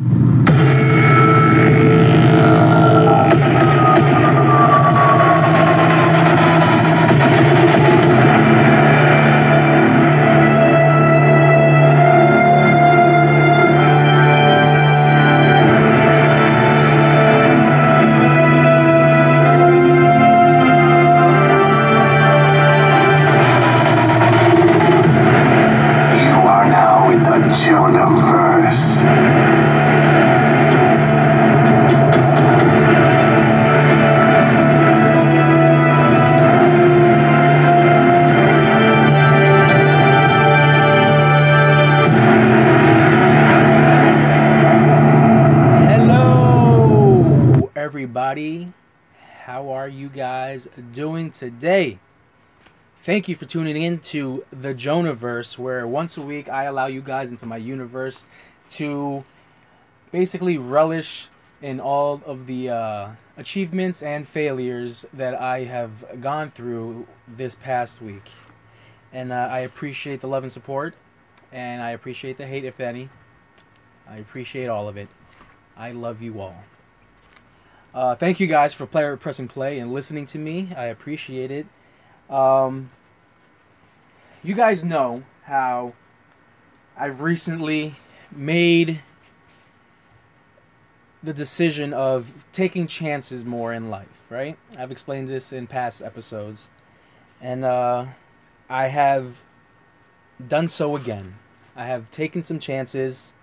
You everybody. How are you guys doing today? Thank you for tuning in to the Jonaverse, where once a week I allow you guys into my universe to basically relish in all of the uh, achievements and failures that I have gone through this past week. And uh, I appreciate the love and support, and I appreciate the hate, if any. I appreciate all of it. I love you all. Uh, thank you guys for player pressing play and listening to me. I appreciate it. Um, you guys know how I've recently made the decision of taking chances more in life, right? I've explained this in past episodes. And uh, I have done so again. I have taken some chances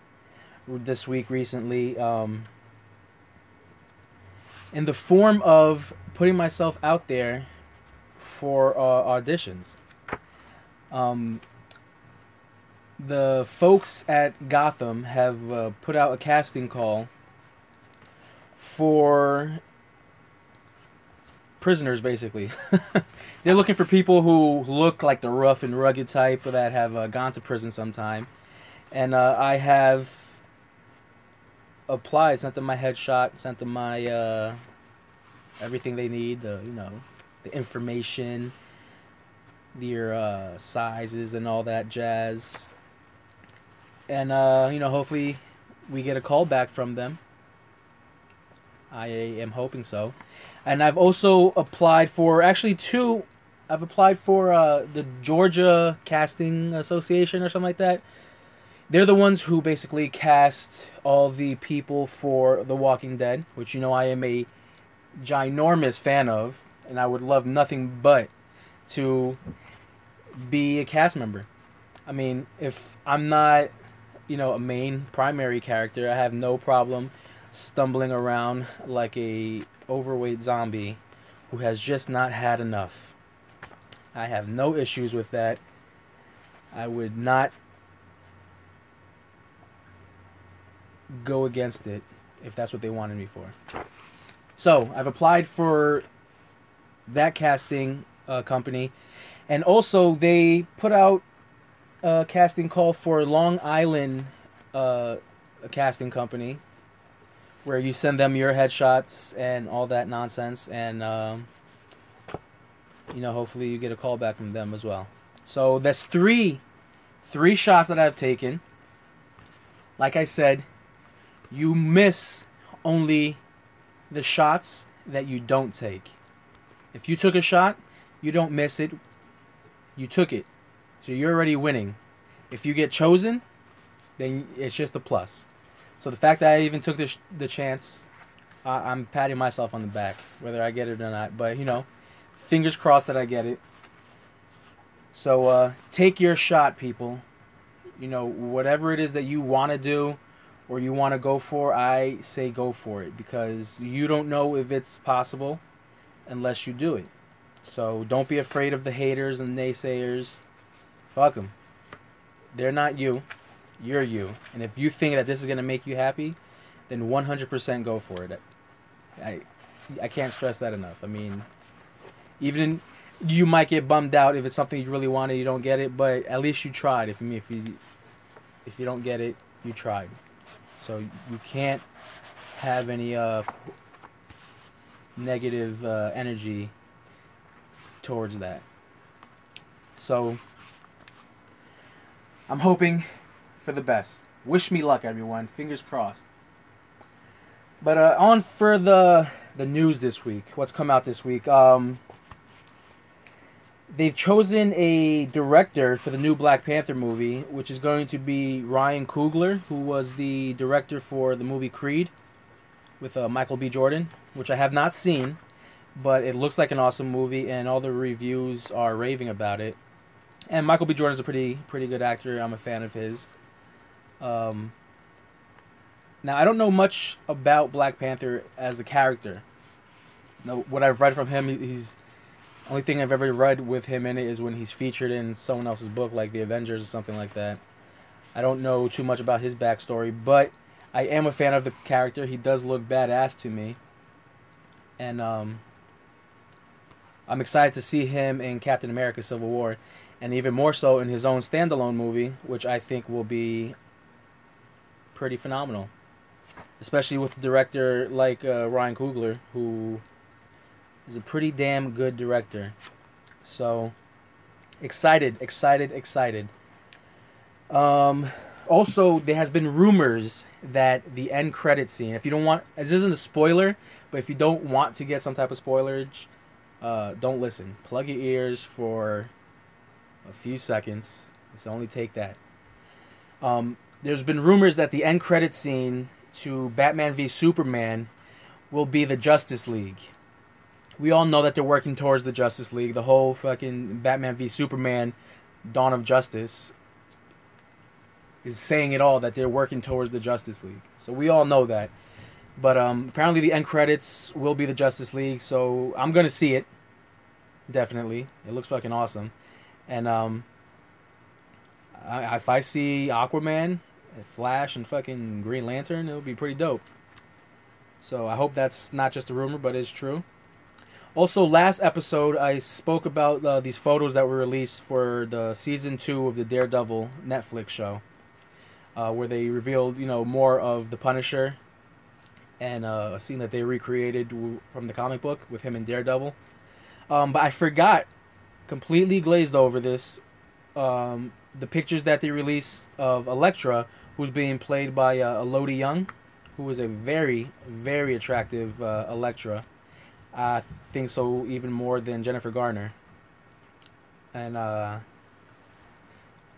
this week recently um, in the form of putting myself out there for uh, auditions. Um, the folks at Gotham have uh, put out a casting call for prisoners, basically. They're looking for people who look like the rough and rugged type that have uh, gone to prison sometime. And uh, I have applied, sent them my headshot, sent them my uh, everything they need, the you know, the information, their uh, sizes and all that jazz. And uh, you know, hopefully we get a call back from them. I am hoping so. And I've also applied for actually two I've applied for uh, the Georgia Casting Association or something like that. They're the ones who basically cast all the people for The Walking Dead, which you know I am a ginormous fan of, and I would love nothing but to be a cast member. I mean, if I'm not, you know, a main primary character, I have no problem stumbling around like a overweight zombie who has just not had enough. I have no issues with that. I would not go against it if that's what they wanted me for. So I've applied for that casting uh, company, and also they put out a casting call for Long Island, uh, a casting company, where you send them your headshots and all that nonsense, and um, you know hopefully you get a call back from them as well. So that's three, three shots that I've taken. Like I said, you miss only the shots that you don't take. If you took a shot, you don't miss it. You took it. So you're already winning. If you get chosen, then it's just a plus. So the fact that I even took the, chance, I- I'm patting myself on the back, whether I get it or not. But, you know, fingers crossed that I get it. So uh, take your shot, people. You know, whatever it is that you want to do or you want to go for, I say go for it because you don't know if it's possible unless you do it. So don't be afraid of the haters and naysayers. Fuck them. They're not you. You're you. And if you think that this is going to make you happy, then 100% go for it. I, I can't stress that enough. I mean, even you might get bummed out if it's something you really wanted, you don't get it, but at least you tried. If if you if you don't get it, you tried. So you can't have any uh, negative uh, energy towards that. So I'm hoping for the best. Wish me luck, everyone. Fingers crossed. But uh, on for the the news this week. What's come out this week? Um, they've chosen a director for the new Black Panther movie, which is going to be Ryan Coogler, who was the director for the movie Creed with uh, Michael B. Jordan, which I have not seen, but it looks like an awesome movie, and all the reviews are raving about it. And Michael B. Jordan is a pretty pretty good actor. I'm a fan of his. Um, now I don't know much about Black Panther as a character. No, what I've read from him, he's only thing I've ever read with him in it is when he's featured in someone else's book, like the Avengers or something like that. I don't know too much about his backstory, but I am a fan of the character. He does look badass to me, and um, I'm excited to see him in Captain America: Civil War, and even more so in his own standalone movie, which I think will be pretty phenomenal, especially with a director like uh, Ryan Coogler, who is a pretty damn good director. So excited, excited, excited. Um, also, there has been rumors that the end credit scene. If you don't want, this isn't a spoiler, but if you don't want to get some type of spoilerage, uh, don't listen. Plug your ears for a few seconds. It's only take that. Um, there's been rumors that the end credit scene to Batman v Superman will be the Justice League we all know that they're working towards the Justice League. The whole fucking Batman v Superman, Dawn of Justice, is saying it all that they're working towards the Justice League. So we all know that. But um, apparently the end credits will be the Justice League. So I'm gonna see it. Definitely, it looks fucking awesome. And um, I, if I see Aquaman, Flash, and fucking Green Lantern, it'll be pretty dope. So I hope that's not just a rumor, but it's true. Also, last episode I spoke about uh, these photos that were released for the season two of the Daredevil Netflix show, uh, where they revealed you know more of the Punisher, and uh, a scene that they recreated from the comic book with him and Daredevil. Um, but I forgot, completely glazed over this, um, the pictures that they released of Elektra, who's being played by uh, Elodie Yung, who is a very very attractive uh, Elektra. I think so even more than Jennifer Garner. And uh,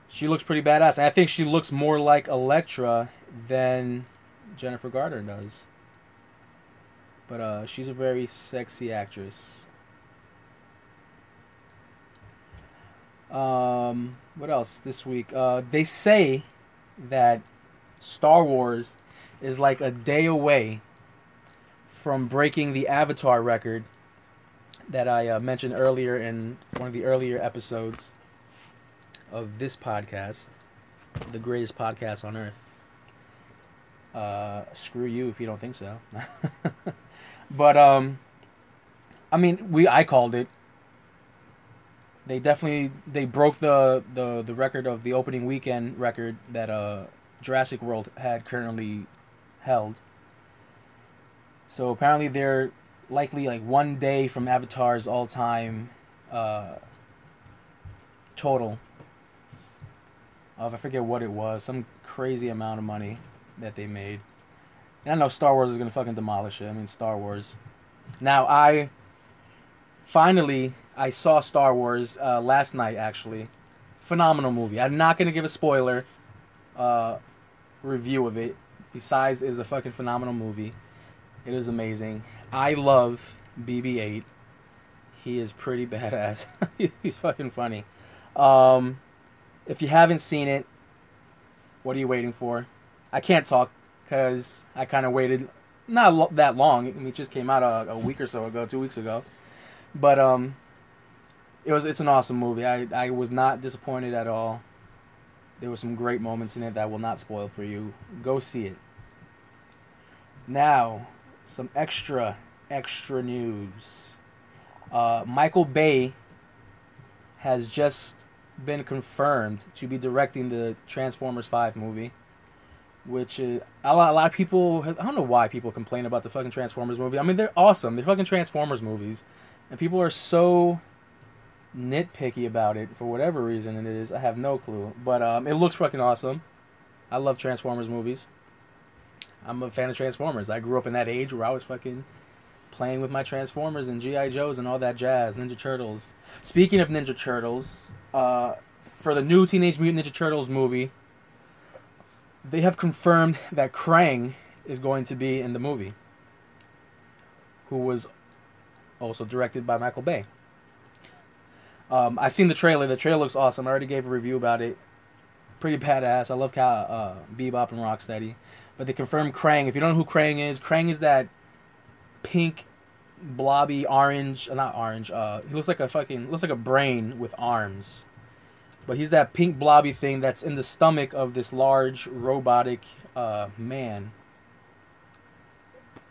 she looks pretty badass. And I think she looks more like Elektra than Jennifer Garner does. But uh, she's a very sexy actress. Um, what else this week? Uh, they say that Star Wars is like a day away from breaking the Avatar record that I uh, mentioned earlier in one of the earlier episodes of this podcast, the greatest podcast on earth. Uh, screw you if you don't think so. but um, I mean, we I called it. They definitely they broke the the the record of the opening weekend record that uh Jurassic World had currently held. So apparently they're likely like one day from Avatar's all time uh, total of I forget what it was, some crazy amount of money that they made. And I know Star Wars is gonna fucking demolish it. I mean Star Wars. Now I finally I saw Star Wars uh, last night actually. Phenomenal movie. I'm not gonna give a spoiler uh, review of it. Besides, is a fucking phenomenal movie. It is amazing. I love BB-8. He is pretty badass. He's fucking funny. Um, if you haven't seen it, what are you waiting for? I can't talk because I kind of waited not lo- that long. I mean, it just came out a, a, week or so ago, two weeks ago. But um, it was it's an awesome movie. I I was not disappointed at all. There were some great moments in it that I will not spoil for you. Go see it. Now, some extra, extra news. Uh, Michael Bay has just been confirmed to be directing the Transformers 5 movie. Which is, a, lot, a lot of people, I don't know why people complain about the fucking Transformers movie. I mean, they're awesome. They're fucking Transformers movies. And people are so nitpicky about it for whatever reason it is. I have no clue. But um, it looks fucking awesome. I love Transformers movies. I'm a fan of Transformers. I grew up in that age where I was fucking playing with my Transformers and GI Joes and all that jazz. Ninja Turtles. Speaking of Ninja Turtles, uh, for the new Teenage Mutant Ninja Turtles movie, they have confirmed that Krang is going to be in the movie, who was also directed by Michael Bay. Um, I seen the trailer. The trailer looks awesome. I already gave a review about it. Pretty badass. I love Cal, uh, Bebop and Rocksteady. But they confirmed Krang. If you don't know who Krang is, Krang is that pink, blobby, orange. Uh, not orange. Uh, he looks like a fucking looks like a brain with arms. But he's that pink blobby thing that's in the stomach of this large robotic uh, man.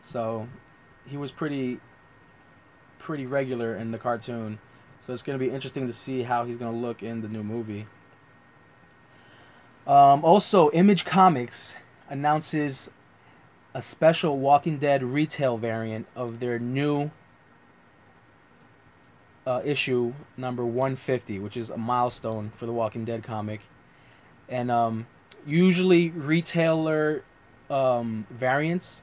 So he was pretty pretty regular in the cartoon. So it's going to be interesting to see how he's going to look in the new movie. Um, also, Image Comics announces a special Walking Dead retail variant of their new uh, issue number 150, which is a milestone for the Walking Dead comic. And um, usually, retailer um, variants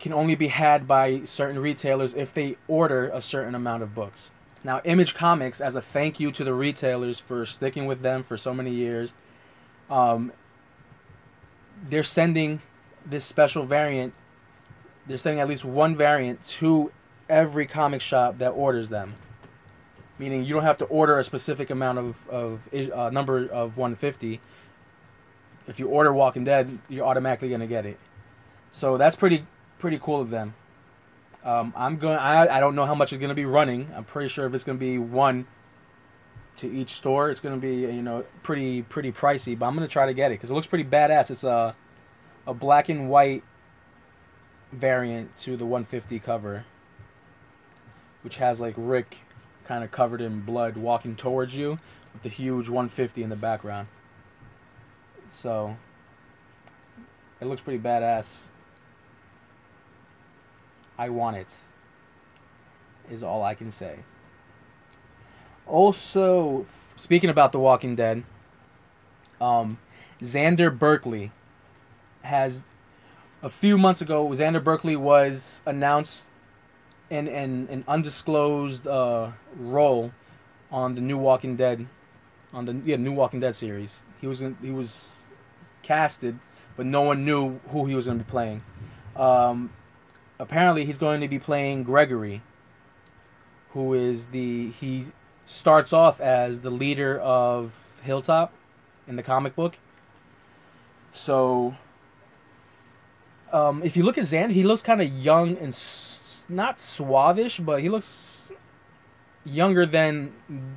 can only be had by certain retailers if they order a certain amount of books. Now, Image Comics, as a thank you to the retailers for sticking with them for so many years, um, they're sending this special variant. They're sending at least one variant to every comic shop that orders them. Meaning, you don't have to order a specific amount of of uh, number of 150. If you order Walking Dead, you're automatically gonna get it. So that's pretty pretty cool of them. Um, I'm going. I I don't know how much it's going to be running. I'm pretty sure if it's going to be one to each store, it's going to be you know pretty pretty pricey. But I'm going to try to get it because it looks pretty badass. It's a a black and white variant to the 150 cover, which has like Rick kind of covered in blood walking towards you with the huge 150 in the background. So it looks pretty badass. I want it. Is all I can say. Also, speaking about The Walking Dead, um, Xander Berkeley has a few months ago. Xander Berkeley was announced in, an undisclosed uh, role on the new Walking Dead, on the yeah new Walking Dead series. He was he was casted, but no one knew who he was going to be playing. Um, apparently he's going to be playing Gregory, who is the he starts off as the leader of Hilltop in the comic book. So, um, if you look at Xander, he looks kind of young and s- not suavish, but he looks younger than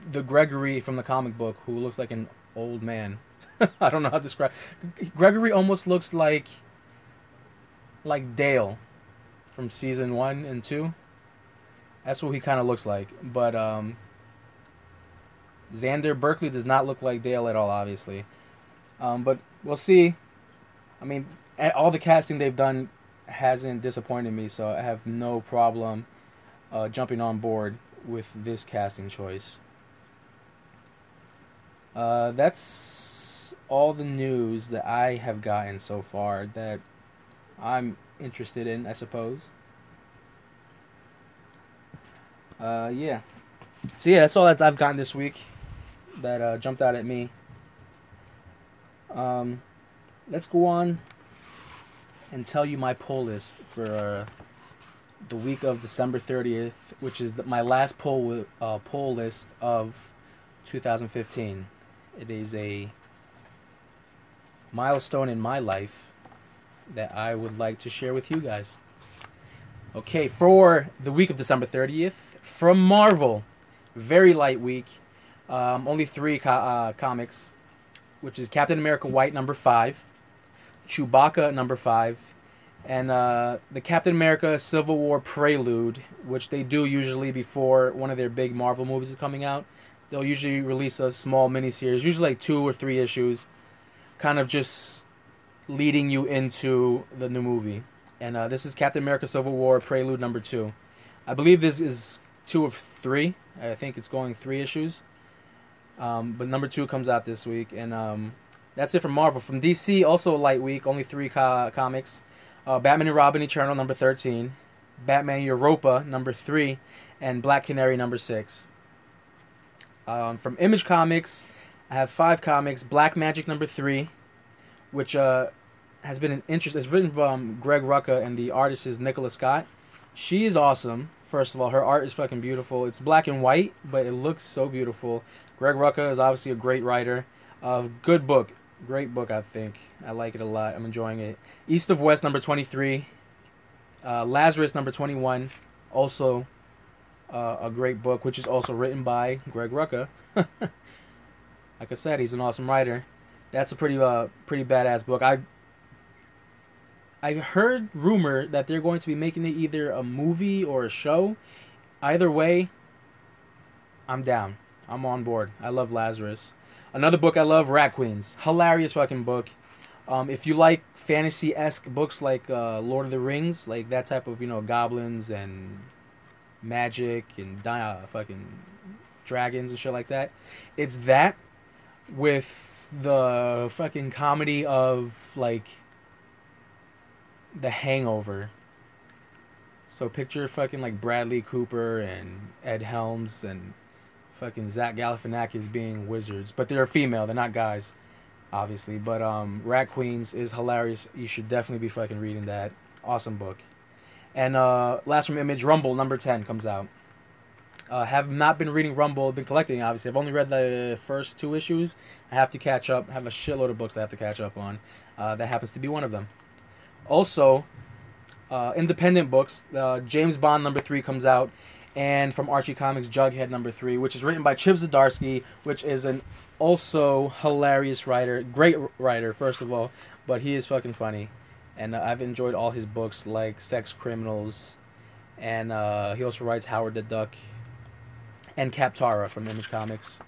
the Gregory from the comic book, who looks like an old man. I don't know how to describe. Gregory almost looks like like Dale from season one and two. That's what he kind of looks like. But um, Xander Berkeley does not look like Dale at all, obviously. Um, but we'll see. I mean, all the casting they've done hasn't disappointed me, so I have no problem uh, jumping on board with this casting choice. Uh, that's all the news that I have gotten so far that I'm interested in, I suppose. Uh, yeah. So yeah, that's all that I've gotten this week that uh, jumped out at me. Um, let's go on and tell you my poll list for uh, the week of December 30th, which is the, my last poll uh, poll list of 2015. It is a milestone in my life that I would like to share with you guys. Okay, for the week of December 30th, from Marvel, very light week. Um, only three co- uh, comics, which is Captain America White number five, Chewbacca number five, and uh, the Captain America Civil War Prelude, which they do usually before one of their big Marvel movies is coming out. They'll usually release a small miniseries, usually like two or three issues, kind of just leading you into the new movie. And uh, this is Captain America Civil War Prelude number two. I believe this is two of three. I think it's going three issues. Um, but number two comes out this week, and um, That's it from Marvel. From DC, also a light week, only three co- comics. Uh, Batman and Robin Eternal, number 13. Batman Europa, number 3. And Black Canary, number 6. Um, from Image Comics, I have five comics. Black Magic, number 3, which uh, has been an interest. It's written by Greg Rucka, and the artist is Nicola Scott. She is awesome. First of all, her art is fucking beautiful. It's black and white, but it looks so beautiful. Greg Rucka is obviously a great writer. Uh, good book. Great book, I think. I like it a lot. I'm enjoying it. East of West, number 23. Uh, Lazarus, number 21. Also uh, a great book, which is also written by Greg Rucka. like I said, he's an awesome writer. That's a pretty uh, pretty badass book. I I heard rumor that they're going to be making it either a movie or a show. Either way, I'm down. I'm on board. I love Lazarus. Another book I love, Rat Queens. Hilarious fucking book. Um, if you like fantasy esque books like uh, Lord of the Rings, like that type of you know goblins and magic and uh, fucking dragons and shit like that, it's that with the fucking comedy of like The Hangover. So picture fucking like Bradley Cooper and Ed Helms and fucking Zach Galifianakis being wizards, but they're female. They're not guys, obviously. But um, Rat Queens is hilarious. You should definitely be fucking reading that. Awesome book. And uh, last from Image, Rumble number ten comes out. Uh, have not been reading Rumble, been collecting obviously. I've only read the first two issues. I have to catch up. I have a shitload of books that I have to catch up on. Uh, that happens to be one of them. Also, uh, independent books. Uh, James Bond number three comes out, and from Archie Comics, Jughead number three, which is written by Chip Zdarsky, which is an also hilarious writer, great writer first of all, but he is fucking funny, and uh, I've enjoyed all his books like Sex Criminals, and uh, he also writes Howard the Duck, and Kaptara from Image Comics.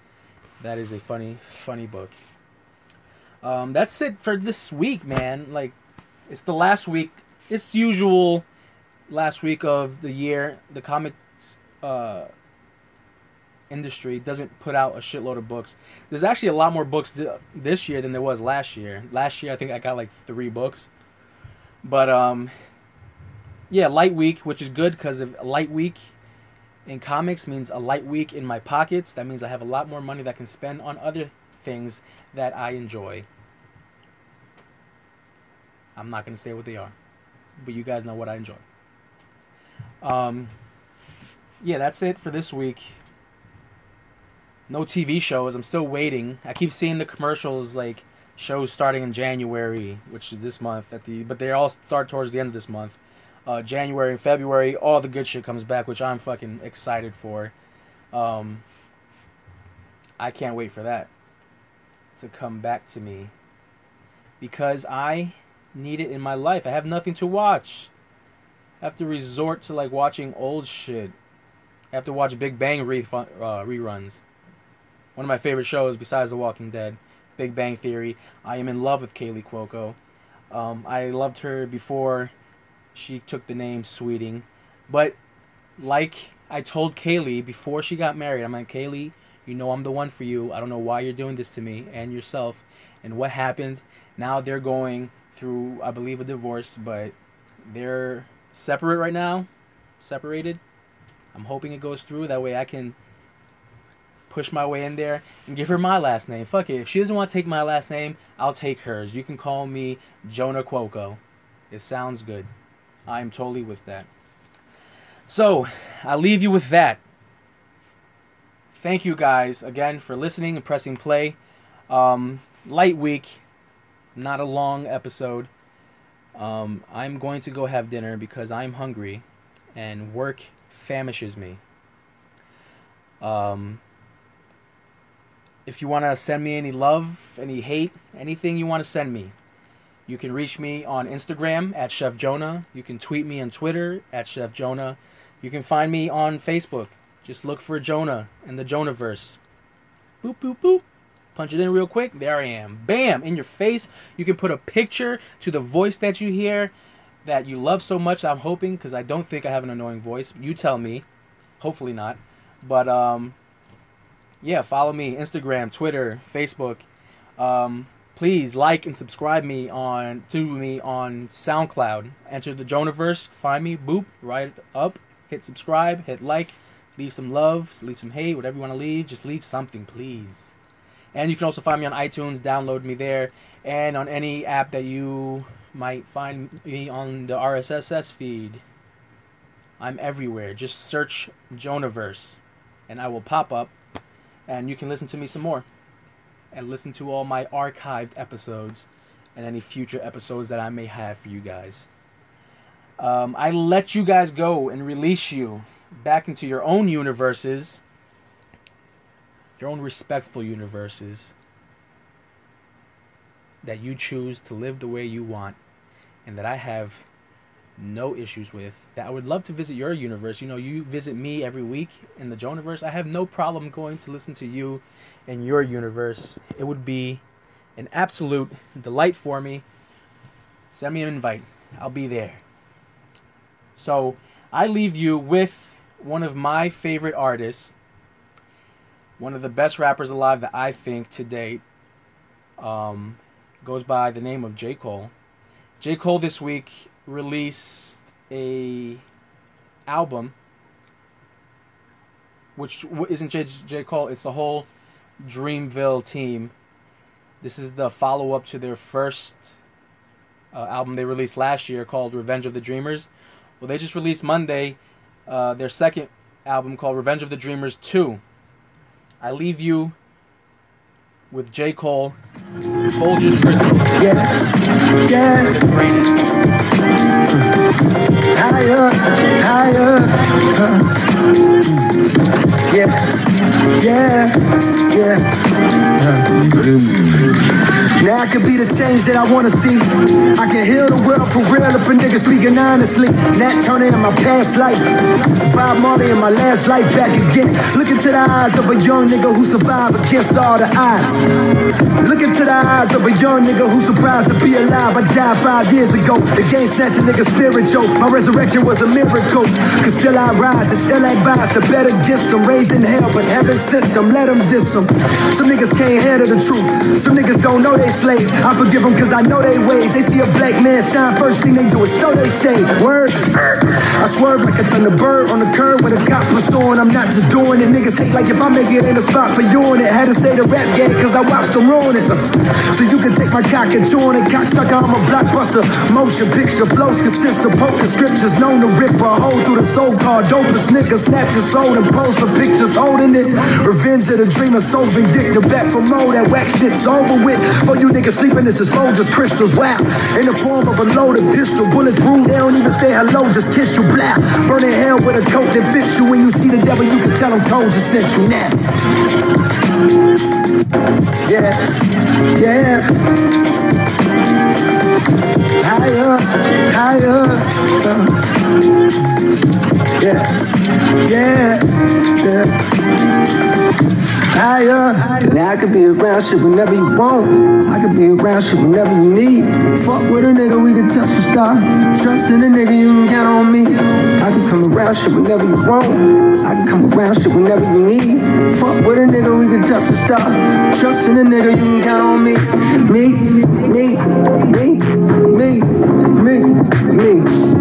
That is a funny, funny book. Um, that's it for this week, man. Like, it's the last week. It's usual last week of the year. The comics uh, industry doesn't put out a shitload of books. There's actually a lot more books th- this year than there was last year. Last year, I think I got like three books. But um, yeah, light week, which is good because of light week in comics means a light week in my pockets. That means I have a lot more money that I can spend on other things that I enjoy. I'm not gonna say what they are, but you guys know what I enjoy. Um, yeah, that's it for this week. No TV shows. I'm still waiting. I keep seeing the commercials like shows starting in January, which is this month at the, but they all start towards the end of this month. Uh, January and February, all the good shit comes back, which I'm fucking excited for. Um, I can't wait for that to come back to me because I need it in my life. I have nothing to watch. I have to resort to like watching old shit. I have to watch Big Bang uh, reruns. One of my favorite shows besides The Walking Dead, Big Bang Theory. I am in love with Kaley Cuoco. Um, I loved her before she took the name Sweeting, but like I told Kaley before she got married, I'm like Kaley, you know I'm the one for you. I don't know why you're doing this to me and yourself. And what happened? Now they're going through, I believe, a divorce, but they're separate right now, separated. I'm hoping it goes through. That way I can push my way in there and give her my last name. Fuck it. If she doesn't want to take my last name, I'll take hers. You can call me Jonah Cuoco. It sounds good. I'm totally with that. So, I'll leave you with that. Thank you guys again for listening and pressing play. Um, light week, not a long episode. Um, I'm going to go have dinner because I'm hungry and work famishes me. Um, if you want to send me any love, any hate, anything you want to send me, you can reach me on Instagram at Chef Jonah. You can tweet me on Twitter at Chef Jonah. You can find me on Facebook. Just look for Jonah and the Jonahverse. Boop, boop, boop. Punch it in real quick. There I am. Bam! In your face. You can put a picture to the voice that you hear that you love so much. I'm hoping, because I don't think I have an annoying voice. You tell me. Hopefully not. But, um, yeah, follow me. Instagram, Twitter, Facebook. Um, please like and subscribe me on to me on SoundCloud. Enter the Jonaverse, find me, boop, right up, hit subscribe, hit like, leave some love, leave some hate, whatever you want to leave, just leave something, please. And you can also find me on iTunes, download me there, and on any app that you might find me on the RSS feed. I'm everywhere. Just search Jonaverse, and I will pop up, and you can listen to me some more, and listen to all my archived episodes, and any future episodes that I may have for you guys. Um, I let you guys go and release you back into your own universes, your own respectful universes that you choose to live the way you want and that I have no issues with. That I would love to visit your universe. You know, you visit me every week in the Jonaverse. I have no problem going to listen to you in your universe. It would be an absolute delight for me. Send me an invite. I'll be there. So, I leave you with one of my favorite artists, one of the best rappers alive that I think to date. Um, goes by the name of J. Cole. J. Cole this week released a album, which isn't J. J. Cole. It's the whole Dreamville team. This is the follow up to their first uh, album they released last year called Revenge of the Dreamers. Well, they just released Monday uh, their second album called Revenge of the Dreamers 2. I leave you with J. Cole, Folgers Crystal. Yeah, yeah. The greatest. Higher, higher. Uh, yeah, yeah, yeah. Uh, now I could be the change that I wanna see. I can heal the world for real if a nigga speaking honestly. Nat Turner in my past life. Bob Marley in my last life back again. Look into the eyes of a young nigga who survived against all the odds. Look into the eyes of a young nigga who surprised to be alive. I died five years ago. The game snatched a nigga spiritual. My resurrection was a miracle. Cause still I rise. It's ill advised. The better gifts them raised in hell, but heaven system. Let them diss them. Some niggas can't handle the truth. Some niggas don't know they slaves. I forgive them cause I know they ways. They see a black man shine, first thing they do is throw they shade. Word. I swerve like a thunderbird on the curb with a cop pursuing. I'm not just doing it. Niggas hate like if I make it in a spot for you and it. Had to say the rap game cause I watched them ruin it. So you can take my cock and chew on it. Cocksucker, I'm a blockbuster. Motion picture flows consist of poker scriptures known to rip a hole through the so-called dopest nigga. Snatch your soul and pose for pictures holding it. Revenge of the dreamer, so vindictive. Back for more, that whack shit's over with. For you niggas sleeping, this is Folgers crystals. Wow. In the form of a loaded pistol. Bullets rude, they don't even say hello, just kiss you. Blah. Burning hell with a coat that fits you. When you see the devil, you can tell him Cole just sent you now. Yeah, yeah. Higher, higher. Uh. Yeah, yeah, yeah. Higher. I could be around shit whenever you want. I could be around shit whenever you need. Fuck with a nigga, we can touch the star. Trust in a nigga, you can count on me. I can come around shit whenever you want. I can come around shit whenever you need. Fuck with a nigga, we can touch the star. Trust in a nigga, you can count on me. me. Me, me, me, me, me.